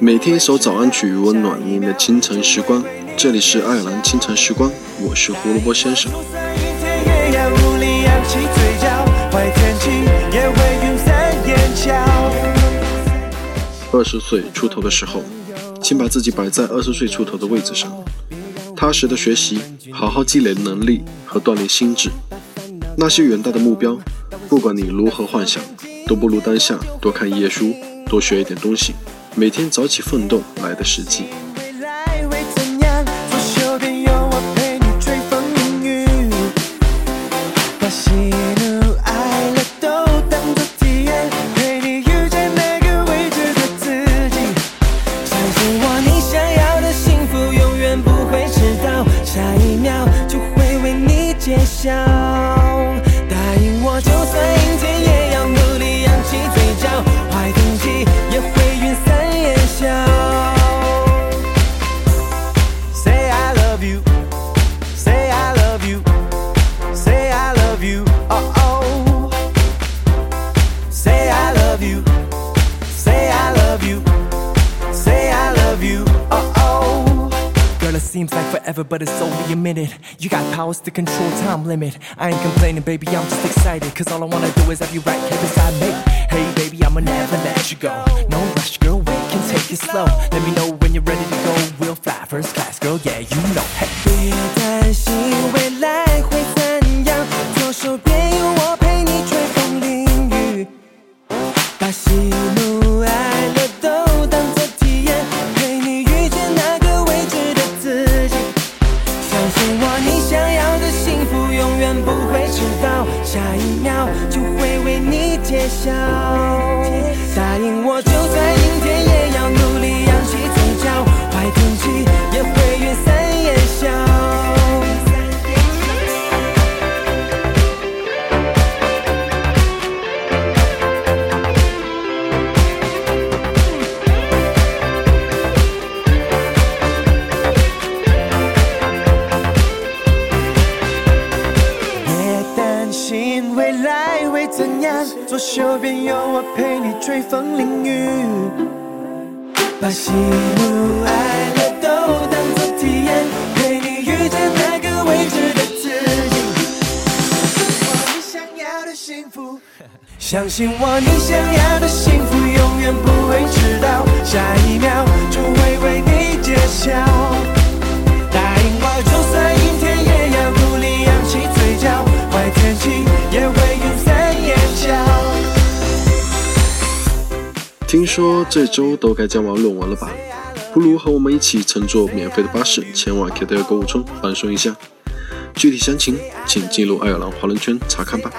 每天一首早安曲，温暖您的清晨时光。这里是爱尔兰清晨时光，我是胡萝卜先生。二十岁出头的时候，请把自己摆在二十岁出头的位置上，踏实的学习，好好积累能力和锻炼心智。那些远大的目标，不管你如何幻想，都不如当下多看一页书，多学一点东西，每天早起奋斗来的实际。下一秒就会为你揭晓。Seems like forever, but it's only a minute. You got powers to control time limit. I ain't complaining, baby, I'm just excited. Cause all I wanna do is have you right here beside me. Hey, baby, I'ma never let you go. No rush, girl, we can take it slow. Let me know when you're ready to go. We'll fly first class, girl, yeah, you know. Hey. 别担心未来会怎样，左手边 秒就会为你揭晓。答应我，就怎样，左手边有我陪你吹风淋雨，把喜怒哀乐都当作体验，陪你遇见那个未知的自己。你想要的幸福，相信我，你想要的幸福永听说这周都该交完论文了吧？不如和我们一起乘坐免费的巴士前往 KTL 购物村放松一下。具体详情请进入爱尔兰华人圈查看吧。